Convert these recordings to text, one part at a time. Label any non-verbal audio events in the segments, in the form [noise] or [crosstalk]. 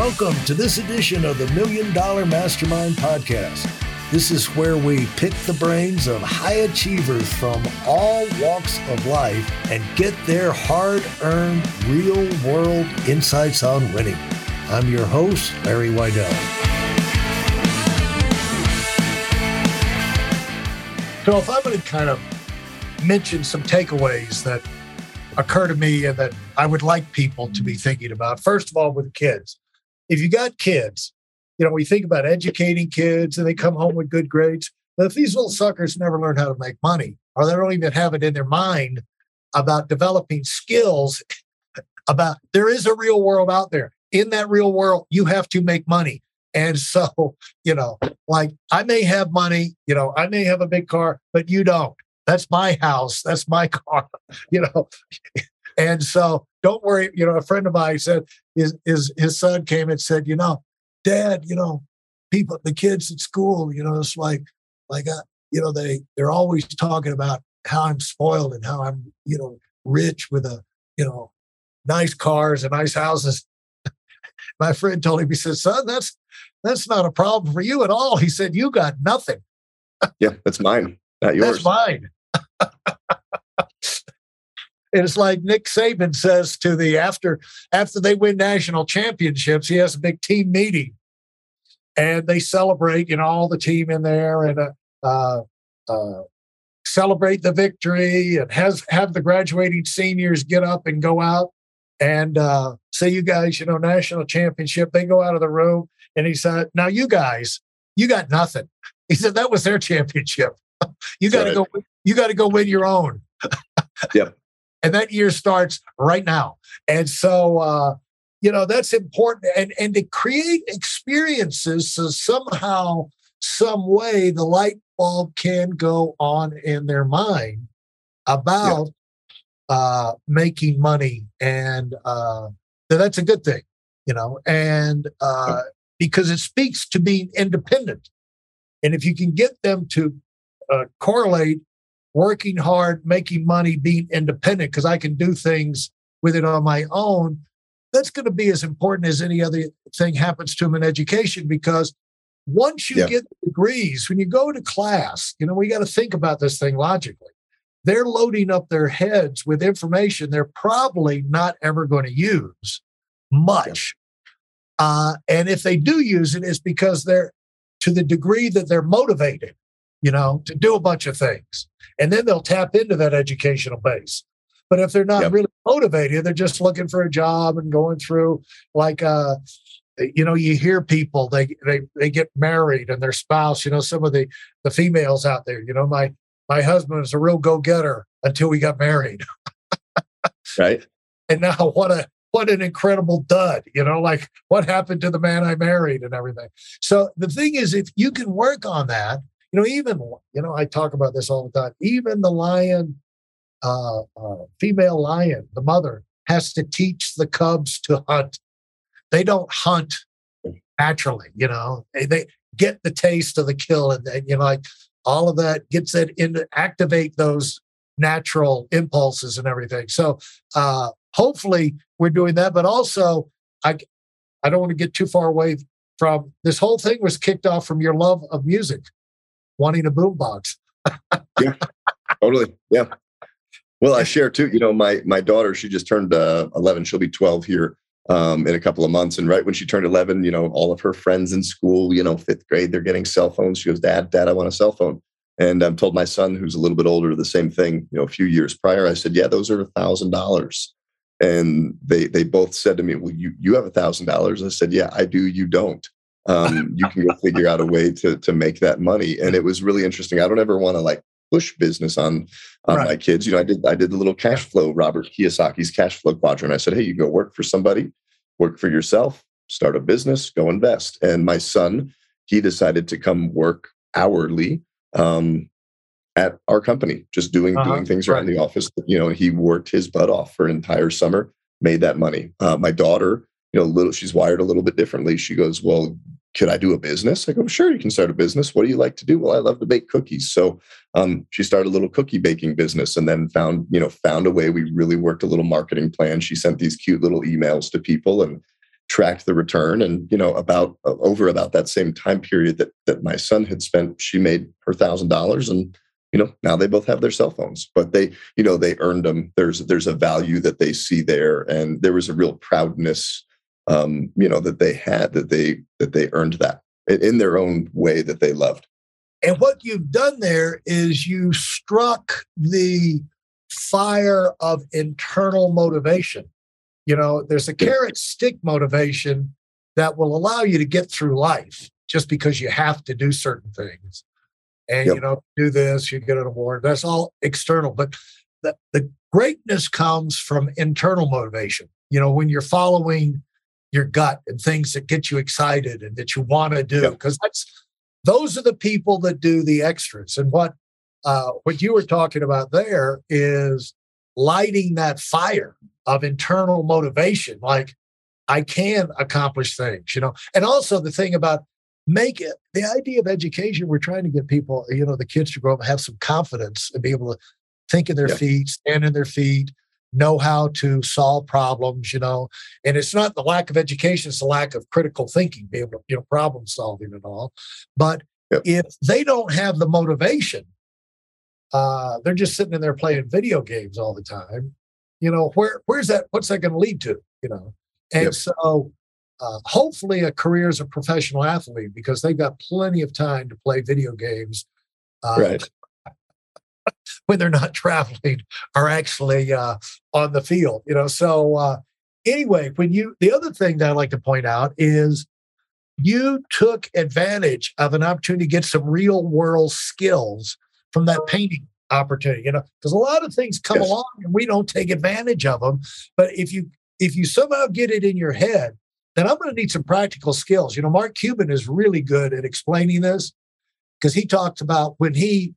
Welcome to this edition of the Million Dollar Mastermind Podcast. This is where we pick the brains of high achievers from all walks of life and get their hard earned, real world insights on winning. I'm your host, Larry Weidel. So, if I'm going to kind of mention some takeaways that occur to me and that I would like people to be thinking about, first of all, with kids if you got kids, you know, we think about educating kids and they come home with good grades. But if these little suckers never learn how to make money, or they don't even have it in their mind about developing skills about there is a real world out there. In that real world, you have to make money. And [laughs] so, you know, like I may have money, you know, I may have a big car, but you don't. That's my house. That's my [laughs] car, you know. And so don't worry. You know, a friend of mine said his, his, his son came and said, you know, dad, you know, people, the kids at school, you know, it's like, like, uh, you know, they, they're always talking about how I'm spoiled and how I'm, you know, rich with a, you know, nice cars and nice houses. [laughs] My friend told him, he said, son, that's, that's not a problem for you at all. He said, you got nothing. yeah, that's mine, not yours. That's mine. [laughs] it's like Nick Saban says to the after after they win national championships, he has a big team meeting, and they celebrate. You know, all the team in there and uh, uh, uh, celebrate the victory, and has have the graduating seniors get up and go out and uh, say, "You guys, you know, national championship." They go out of the room, and he said, "Now you guys, you got nothing." [laughs] He said that was their championship. [laughs] you got to go. You got to go win your own. [laughs] yep and that year starts right now. And so, uh, you know, that's important. And and to create experiences so somehow, some way, the light bulb can go on in their mind about yeah. uh, making money, and uh, that's a good thing, you know. And uh, because it speaks to being independent, and if you can get them to uh, correlate working hard, making money, being independent, because I can do things with it on my own, that's going to be as important as any other thing happens to them in education because once you yeah. get degrees, when you go to class, you know, we got to think about this thing logically. They're loading up their heads with information they're probably not ever going to use much. Yeah. Uh, and if they do use it, it's because they're to the degree that they're motivated you know, to do a bunch of things. And then they'll tap into that educational base. But if they're not yep. really motivated, they're just looking for a job and going through like uh you know, you hear people they they they get married and their spouse, you know, some of the the females out there, you know, my my husband was a real go-getter until we got married. right. [laughs] And now what a what an incredible dud, you know, like what happened to the man I married and everything. So the thing is, if you can work on that you know, even you know, I talk about this all the time. Even the lion, uh, uh, female lion, the mother has to teach the cubs to hunt. They don't hunt naturally, you know. They, they get the taste of the kill, and, and you know, like all of that gets it in activate those natural impulses and everything. So uh, hopefully we're doing that, but also I I don't want to get too far away from this whole thing was kicked off from your love of music wanting a boombox. yeah, totally. Yeah. Well, I share too. You know, my my daughter, she just turned uh, 11. She'll be 12 here um, in a couple of months. And right when she turned 11, you know, all of her friends in school, you know, fifth grade, they're getting cell phones. She goes, "Dad, Dad, I want a cell phone." And I've told my son, who's a little bit older, the same thing. You know, a few years prior, I said, "Yeah, those are a thousand dollars." And they they both said to me, "Well, you you have a thousand dollars." I said, "Yeah, I do. You don't." Um, you can go figure out a way to to make that money. And it was really interesting. I don't ever want to like push business on on right. my kids. You know, I did I did the little cash flow, Robert Kiyosaki's cash flow quadrant. I said, hey, you go work for somebody, work for yourself, start a business, go invest. And my son, he decided to come work hourly um, at our company, just doing uh-huh. doing things around right. the office. You know, he worked his butt off for an entire summer, made that money. Uh, my daughter you know, little she's wired a little bit differently. She goes, Well, could I do a business? I go, Sure, you can start a business. What do you like to do? Well, I love to bake cookies. So um, she started a little cookie baking business and then found, you know, found a way. We really worked a little marketing plan. She sent these cute little emails to people and tracked the return and you know about uh, over about that same time period that that my son had spent she made her thousand dollars and you know now they both have their cell phones but they you know they earned them there's there's a value that they see there and there was a real proudness um you know that they had that they that they earned that in their own way that they loved and what you've done there is you struck the fire of internal motivation you know, there's a carrot stick motivation that will allow you to get through life just because you have to do certain things. And, yep. you know, do this, you get an award. That's all external. But the, the greatness comes from internal motivation. You know, when you're following your gut and things that get you excited and that you want to do, because yep. that's those are the people that do the extras. And what uh, what you were talking about there is lighting that fire of internal motivation like i can accomplish things you know and also the thing about make it the idea of education we're trying to get people you know the kids to grow up have some confidence and be able to think in their yeah. feet stand in their feet know how to solve problems you know and it's not the lack of education it's the lack of critical thinking be able to you know problem solving and all but yep. if they don't have the motivation uh, they're just sitting in there playing video games all the time you know where where's that what's that going to lead to you know and yep. so uh, hopefully a career as a professional athlete because they've got plenty of time to play video games uh, right [laughs] when they're not traveling are actually uh, on the field you know? So uh, anyway when you the other thing that i like to point out is you took advantage of an opportunity to get some real world skills from that painting opportunity you know? Because a lot of things come yes. along and we don't take advantage of them but if you if you somehow get it in your head then i'm going to need some practical skills. You know mark cuban is really good at explaining this because he talked about when he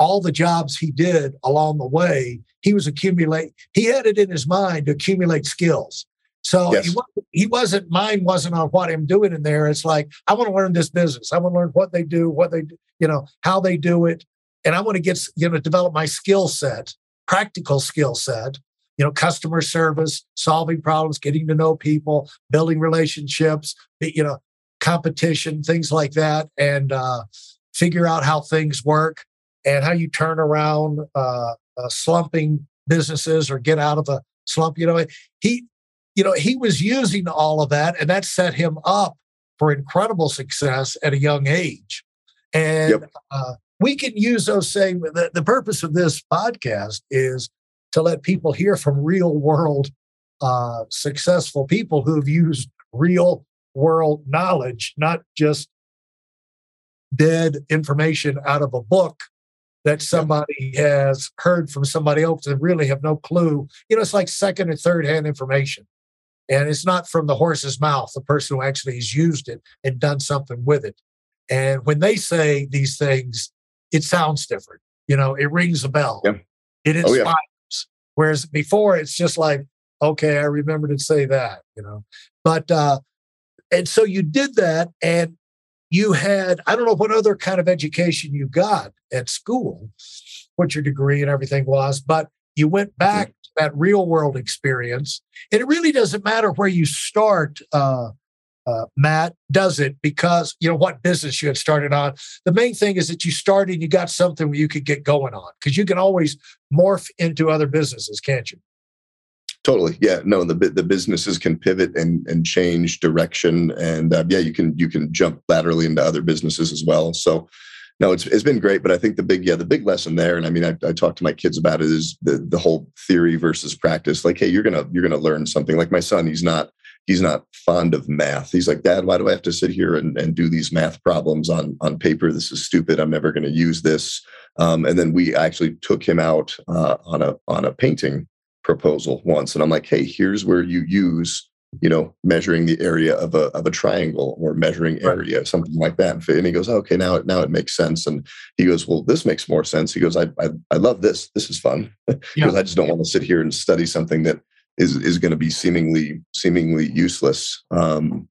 all the jobs he did along the way he was accumulate he had it in his mind to accumulate skills. So yes. he, wasn't, he wasn't mine wasn't on what i'm doing in there. It's like i want to learn this business. I want to learn what they do what they you know how they do it. And I want to get you know develop my skill set, practical skill set, you know, customer service, solving problems, getting to know people, building relationships, you know, competition, things like that, and uh, figure out how things work and how you turn around uh, uh, slumping businesses or get out of a slump. You know, he, you know, he was using all of that, and that set him up for incredible success at a young age. And yep. uh, we can use those same the, the purpose of this podcast is to let people hear from real world uh, successful people who've used real world knowledge not just dead information out of a book that somebody has heard from somebody else and really have no clue you know it's like second and third hand information and it's not from the horse's mouth the person who actually has used it and done something with it and when they say these things it sounds different. You know, it rings a bell. Yeah. It inspires. Oh, yeah. Whereas before, it's just like, okay, I remember to say that. You know, but uh, and so you did that, and you had I don't know what other kind of education you got at school, what your degree and everything was, but you went back mm-hmm. to that real world experience, and it really doesn't matter where you start. Uh, uh, Matt does it because you know what business you had started on. The main thing is that you started, you got something where you could get going on because you can always morph into other businesses, can't you? Totally, yeah. No, the the businesses can pivot and and change direction, and uh, yeah, you can you can jump laterally into other businesses as well. So, no, it's it's been great. But I think the big yeah the big lesson there, and I mean I, I talk to my kids about it is the the whole theory versus practice. Like, hey, you're gonna you're gonna learn something. Like my son, he's not he's not fond of math. He's like, Dad, why do I have to sit here and, and do these math problems on, on paper? This is stupid. I'm never to use this. Um, and then we actually took him out uh, on a on a painting proposal once, and I'm like, hey, here's where you use you know measuring the area of a of a triangle or measuring area right. something like that and he goes oh, okay now it now it makes sense and he goes well this makes more sense he goes i i, I love this this is fun [laughs] because i just don't want to sit here and study something that is is going to be seemingly seemingly useless. Um,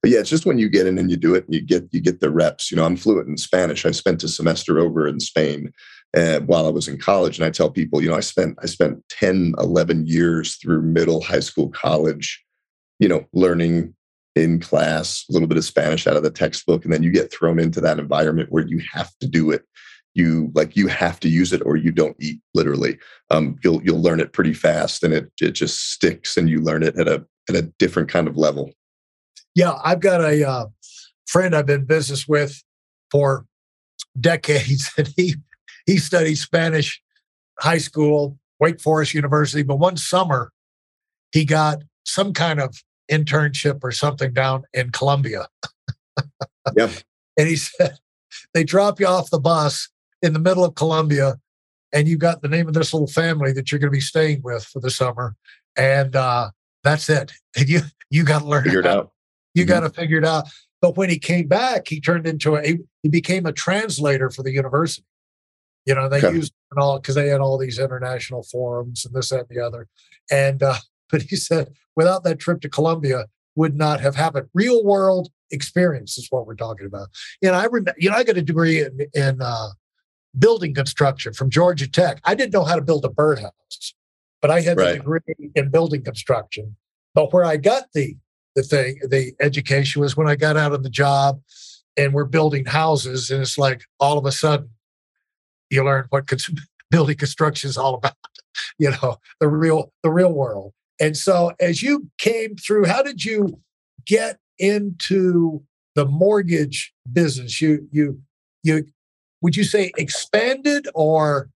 but yeah, it's just when you get in and you do it, and you get you get the reps. You know, I'm fluent in Spanish. I spent a semester over in Spain uh, while I was in college, and I tell people, you know, I spent I spent 10, 11 years through middle, high school, college, you know, learning in class, a little bit of Spanish out of the textbook, and then you get thrown into that environment where you have to do it. You like you have to use it or you don't eat. Literally, um, you'll you'll learn it pretty fast, and it it just sticks, and you learn it at a at a different kind of level. Yeah, I've got a uh, friend I've been business with for decades, [laughs] and he he studied Spanish high school, Wake Forest University, but one summer he got some kind of internship or something down in Colombia. [laughs] yeah. And he said, they drop you off the bus in the middle of Colombia, and you've got the name of this little family that you're going to be staying with for the summer. And uh, that's it. And you you got to learn figure it out. You mm-hmm. got to figure it out. But when he came back, he turned into a he became a translator for the university. You know, they okay. used all because they had all these international forums and this, that, and the other. And uh, [laughs] but he said without that trip to Colombia would not have happened. Real world experience is what we're talking about. You know, I remember, you know, I got a degree in, in uh, building construction from Georgia Tech. I didn't know how to build a birdhouse, but I had right. the degree in building construction. But where I got the the thing, the education was when I got out of the job and we're building houses, and it's like all of a sudden you learn what [laughs] building construction is all about. You know, the real the real world. And so, as you came through, how did you get into the mortgage business? You, you, you, would you say expanded or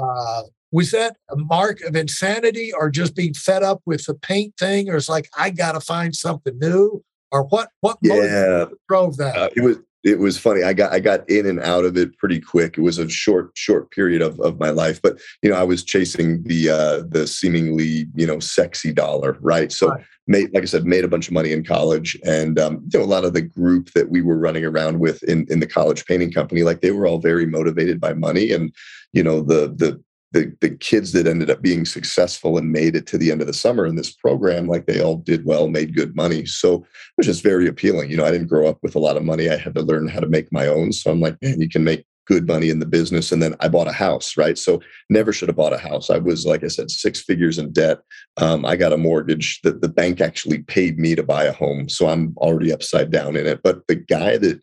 uh, was that a mark of insanity or just being fed up with the paint thing? Or it's like, I got to find something new? Or what, what yeah. drove that? Uh, it was, it was funny. I got I got in and out of it pretty quick. It was a short short period of, of my life, but you know I was chasing the uh, the seemingly you know sexy dollar, right? So right. made like I said, made a bunch of money in college, and um, you know a lot of the group that we were running around with in in the college painting company, like they were all very motivated by money, and you know the the the the kids that ended up being successful and made it to the end of the summer in this program, like they all did well, made good money. So it was just very appealing. You know, I didn't grow up with a lot of money. I had to learn how to make my own. So I'm like, man, you can make good money in the business. And then I bought a house, right? So never should have bought a house. I was, like I said, six figures in debt. Um, I got a mortgage that the bank actually paid me to buy a home. So I'm already upside down in it. But the guy that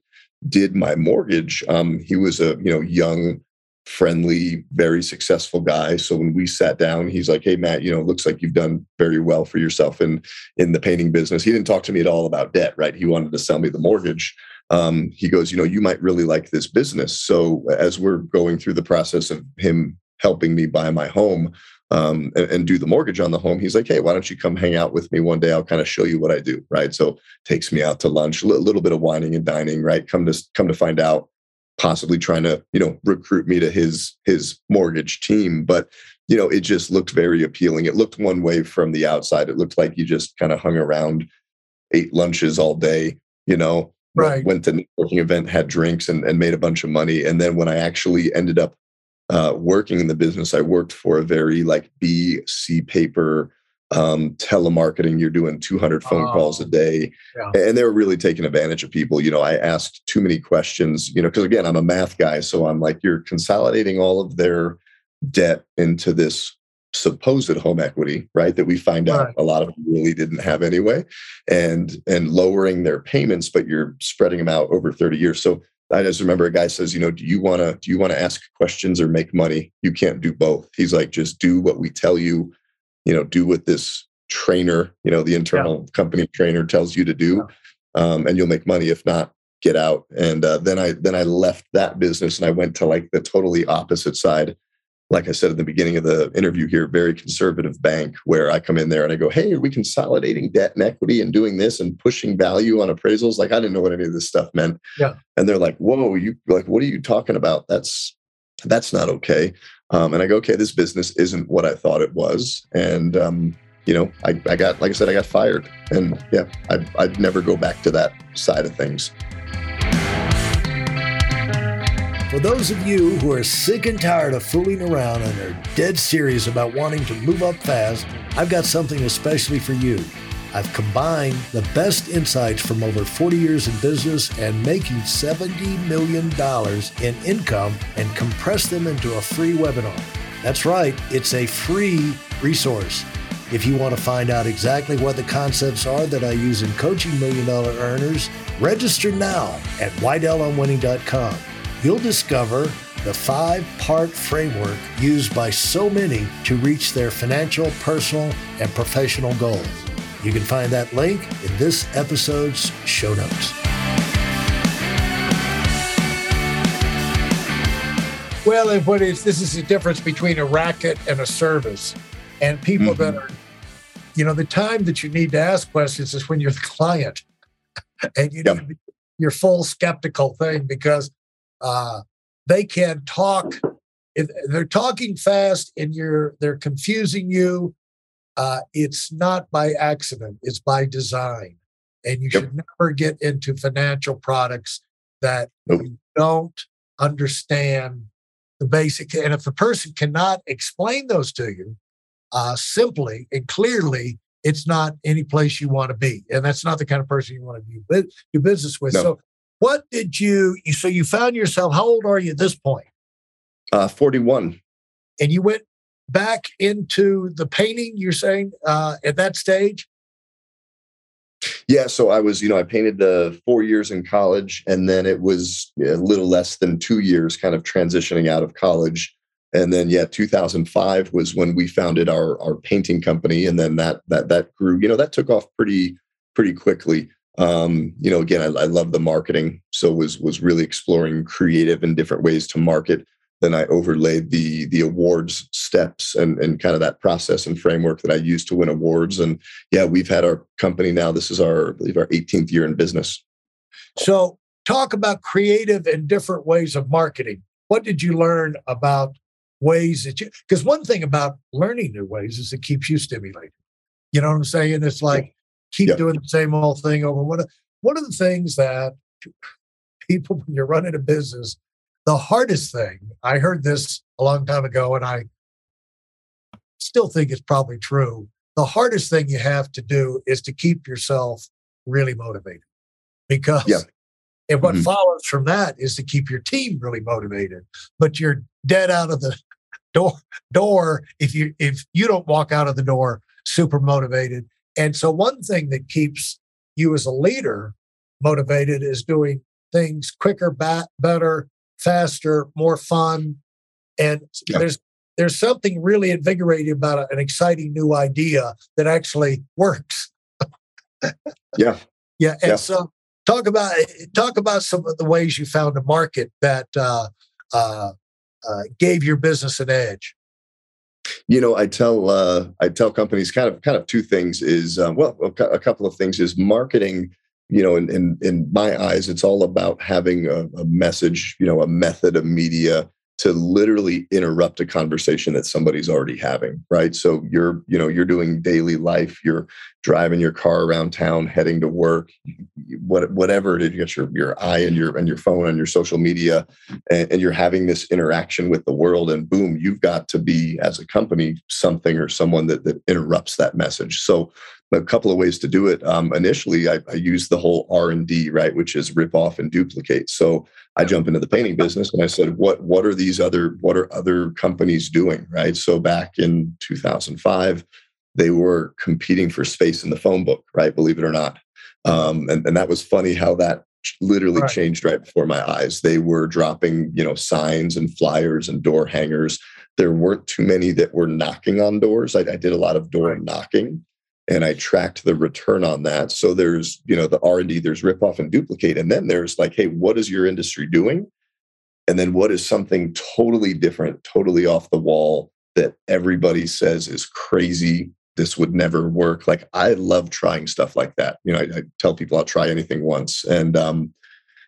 did my mortgage, um, he was a you know young friendly, very successful guy. So when we sat down, he's like, "Hey, Matt, you know, looks like you've done very well for yourself in in the painting business." He didn't talk to me at all about debt, right? He wanted to sell me the mortgage. Um, he goes, "You know, you might really like this business." So as we're going through the process of him helping me buy my home um, and, and, do the mortgage on the home, he's like, "Hey, why don't you come hang out with me one day? I'll kind of show you what I do." Right? So takes me out to lunch, a little bit of whining and dining. Right? Come to come to find out possibly trying to you know recruit me to his his mortgage team but you know it just looked very appealing. It looked one way from the outside. It looked like you just kind of hung around ate lunches all day you know right. went to networking event had drinks and, and made a bunch of money. And then when i actually ended up uh, working in the business i worked for a very like b c paper um, telemarketing you're doing 200 phone oh, calls a day yeah. and they were really taking advantage of people you know i asked too many questions you know because again i'm a math guy so i'm like you're consolidating all of their debt into this supposed home equity right that we find out right. a lot of them really didn't have anyway and and lowering their payments but you're spreading them out over 30 years so I just remember a guy says, you know, do you want to do you want to ask questions or make money? You can't do both. He's like, just do what we tell you you know do what this trainer you know the internal yeah. company trainer tells you to do um, and you'll make money if not get out. And uh, then i then i left that business and i went to like the totally opposite side. Like i said at the beginning of the interview here very conservative bank where i come in there and i go hey are we consolidating debt and equity and doing this and pushing value on appraisals? Like i didn't know what any of this stuff meant. Yeah. And they're like whoa you like what are you talking about? That's that's not okay um, and I go, okay, this business isn't what I thought it was. And, um, you know, I, I got, like I said, I got fired. And yeah, I'd, I'd never go back to that side of things. For those of you who are sick and tired of fooling around and are dead serious about wanting to move up fast, I've got something especially for you. I've combined the best insights from over 40 years in business and making $70 million in income and compressed them into a free webinar. That's right, it's a free resource. If you want to find out exactly what the concepts are that I use in coaching million dollar earners, register now at WeidelOnWinning.com. You'll discover the five part framework used by so many to reach their financial, personal, and professional goals. You can find that link in this episode's show notes. Well, and what is this is the difference between a racket and a service. And people mm-hmm. that are, you know, the time that you need to ask questions is when you're the client [laughs] and you yep. need your full skeptical thing because uh, they can talk. If they're talking fast and you're they're confusing you, uh, it's not by accident. It's by design. And you yep. should never get into financial products that nope. you don't understand the basic. And if the person cannot explain those to you uh, simply and clearly, it's not any place you want to be. And that's not the kind of person you want to do, do business with. No. So, what did you, so you found yourself, how old are you at this point? Uh, 41. And you went back into the painting, you're saying, uh, at that stage? Yeah, so I was, you know, I painted the four years in college, and then it was a little less than two years, kind of transitioning out of college. And then, yeah, 2005 was when we founded our our painting company, and then that that that grew. You know, that took off pretty pretty quickly. Um, you know, again, I, I love the marketing, so was was really exploring creative and different ways to market then I overlaid the the awards steps and and kind of that process and framework that I use to win awards. Mm-hmm. And yeah, we've had our company now. This is our I believe our 18th year in business. So talk about creative and different ways of marketing. What did you learn about ways that you because one thing about learning new ways is it keeps you stimulated. You know what I'm saying? It's like yeah. keep yeah. doing the same old thing over. One of one of the things that [laughs] people when you're running a business the hardest thing, I heard this a long time ago, and I still think it's probably true. The hardest thing you have to do is to keep yourself really motivated because yeah. and what mm-hmm. follows from that is to keep your team really motivated but you're dead out of the [laughs] door door if you if you don't walk out of the door super motivated and so one thing that keeps you as a leader motivated is doing things quicker bat, better faster, more fun. And there's there's something really invigorating about an exciting new idea that actually works. yeah. [laughs] Yeah. And yeah. so talk about talk about some of the ways you found a market that uh, uh, uh, gave your business an edge. You know, I tell uh, I tell companies kind of kind of two things is um, well a couple of things is marketing you know, in, in, in my eyes, it's all about having a, a message, you know, a method of media to literally interrupt a conversation that somebody's already having right? So you're you know you're doing daily life you're driving your car around town heading to work what, whatever it is you got your, your eye and your and your phone and your social media and, and you're having this interaction with the world and boom you've got to be as a company something or someone that, that interrupts that message. So a couple of ways to do it. Um, initially, I, I used the whole R and D, right, which is rip off and duplicate. So I jump into the painting business, and I said, "What what are these other what are other companies doing?" Right. So back in 2005, they were competing for space in the phone book, right? Believe it or not, um, and and that was funny how that literally right. changed right before my eyes. They were dropping, you know, signs and flyers and door hangers. There weren't too many that were knocking on doors. I, I did a lot of door knocking and I tracked the return on that. So there's, you know, the R&D, there's rip off and duplicate. And then there's like, hey, what is your industry doing? And then what is something totally different, totally off the wall that everybody says is crazy? This would never work. Like I love trying stuff like that. You know, I, I tell people I'll try anything once. And um,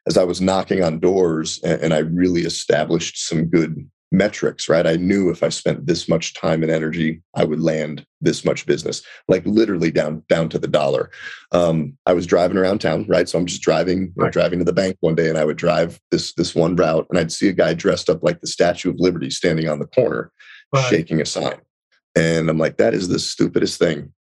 as I was knocking on doors and, and I really established some good metrics, right? I knew if I spent this much time and energy, I would land this much business, like literally down down to the dollar. Um, I was driving around town, right? So I'm just driving, right. driving to the bank one day, and I would drive this this one route, and I'd see a guy dressed up like the Statue of Liberty standing on the corner, right. shaking a sign, and I'm like, that is the stupidest thing.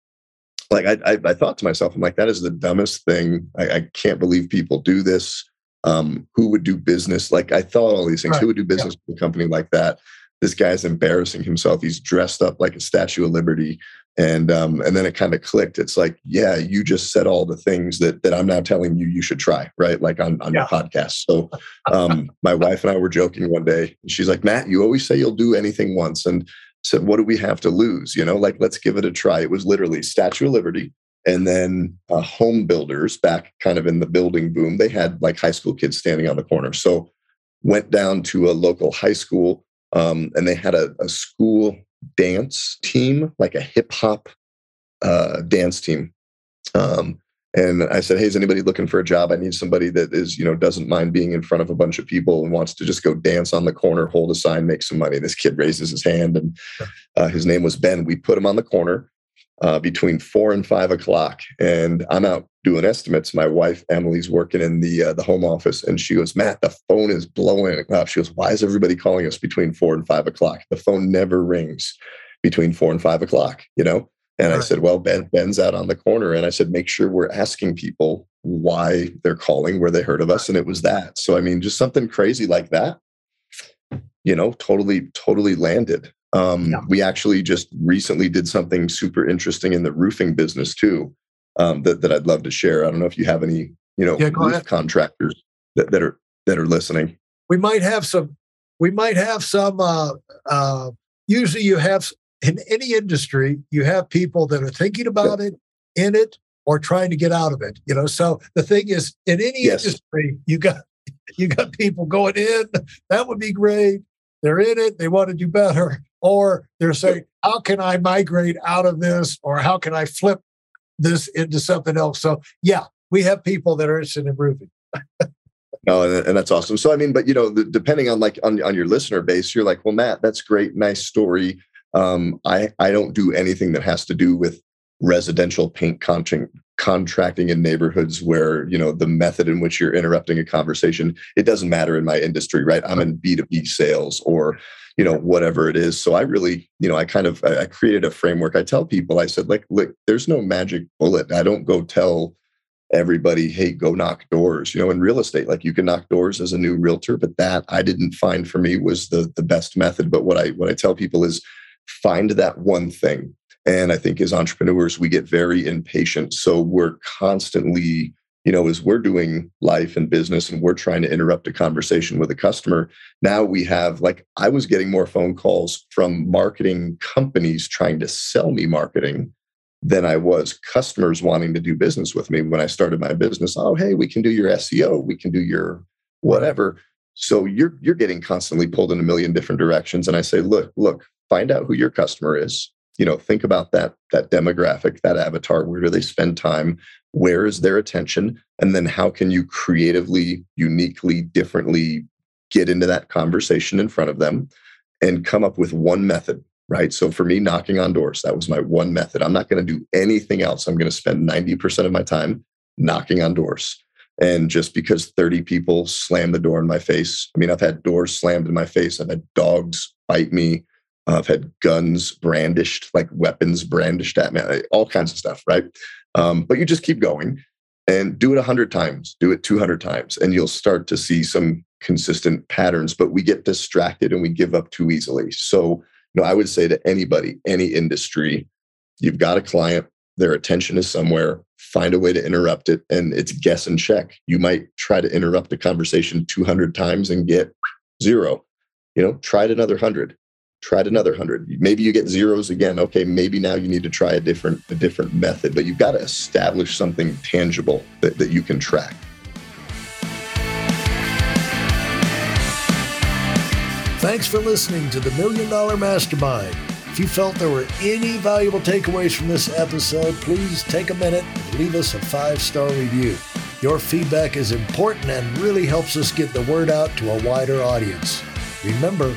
Like I, I, I thought to myself, I'm like, that is the dumbest thing. I, I can't believe people do this um, who would do business like i thought all these things right. who would do business yeah. with a company like that this guy's embarrassing himself he's dressed up like a statue of liberty and um, and then it kind of clicked. It's like, yeah, you just said all the things that that I'm now telling you you should try, right? Like on on yeah. your podcast. So, um, my wife and I were joking one day, and she's like, Matt, you always say you'll do anything once, and said, what do we have to lose? You know, like let's give it a try. It was literally Statue of Liberty, and then uh, home builders back kind of in the building boom. They had like high school kids standing on the corner. So, went down to a local high school, um, and they had a, a school dance team, like a hip hop uh, dance team. Um, and I said, "Hey, is anybody looking for a job? I need somebody that is, you know, doesn't mind being in front of a bunch of people and wants to just go dance on the corner, hold a sign, make some money." This kid raises his hand, and uh, his name was Ben. We put him on the corner uh, between four and five o'clock, and I'm out doing estimates. My wife Emily's working in the uh, the home office, and she goes, "Matt, the phone is blowing up." She goes, "Why is everybody calling us between four and five o'clock? The phone never rings between four and five o'clock." You know. And. I said, "Well, Ben Ben's out on the corner," and I said, "Make sure we're asking people why they're calling, where they heard of us," and it was that. So I mean, just something crazy like that. You know, totally, totally landed. Um, yeah. We actually just recently did something super interesting in the roofing business too um, that, that I'd love to share. I don't know if you have any, you know, yeah, roof contractors that, that are that are listening. We might have some. We might have some. Uh, uh, usually, you have in any industry, you have people that are thinking about yeah. it, in it, or trying to get out of it. You know, so the thing is, in any yes. industry, you got [laughs] you got people going in. That would be great. They're in it. They want to do better, or they're saying, "How can I migrate out of this?" or "How can I flip this into something else. So yeah, we have people that are interested in roofing. [laughs] no, and, and, that's awesome. So I mean, but you know, the, depending on like on, on your listener base, you're like, well, Matt, that's great, nice story. Um, I I don't do anything that has to do with residential paint contracting contracting in neighborhoods where you know the method in which you're interrupting a conversation it doesn't matter in my industry right? I'm in b2b sales or you know whatever it is. So i really you know i kind of i created a framework. I tell people i said like look there's no magic bullet. I don't go tell everybody hey go knock doors you know in real estate like you can knock doors as a new realtor but that i didn't find for me was the the best method. But what i what i tell people is find that one thing and i think as entrepreneurs we get very impatient so we're constantly you know, as we're doing life and business and we're trying to interrupt a conversation with a customer, now we have like I was getting more phone calls from marketing companies trying to sell me marketing than I was customers wanting to do business with me when I started my business. Oh, hey, we can do your SEO, we can do your whatever. So you're you're getting constantly pulled in a million different directions. And I say, look, look, find out who your customer is. You know, think about that that demographic, that avatar. Where do they spend time? where is their attention? And then how can you creatively uniquely differently get into that conversation in front of them and come up with one method right? So for me knocking on doors that was my one method. I'm not going to do anything else. I'm going to spend 90% of my time knocking on doors. And just because 30 people slam the door in my face i mean i've had doors slammed in my face. I've had dogs bite me i've had guns brandished like weapons brandished at me all kinds of stuff right um, but you just keep going and do it 100 times, do it 200 times, and you'll start to see some consistent patterns. But we get distracted and we give up too easily. So, you know, I would say to anybody, any industry, you've got a client, their attention is somewhere, find a way to interrupt it, and it's guess and check. You might try to interrupt a conversation 200 times and get zero. You know, try it another 100 tried another 100 maybe you get zeros again. Okay maybe now you need to try a different a different method but you've got to establish something tangible that, that you can track. Thanks for listening to the million dollar mastermind. If you felt there were any valuable takeaways from this episode please take a minute and leave us a five star review. Your feedback is important and really helps us get the word out to a wider audience. Remember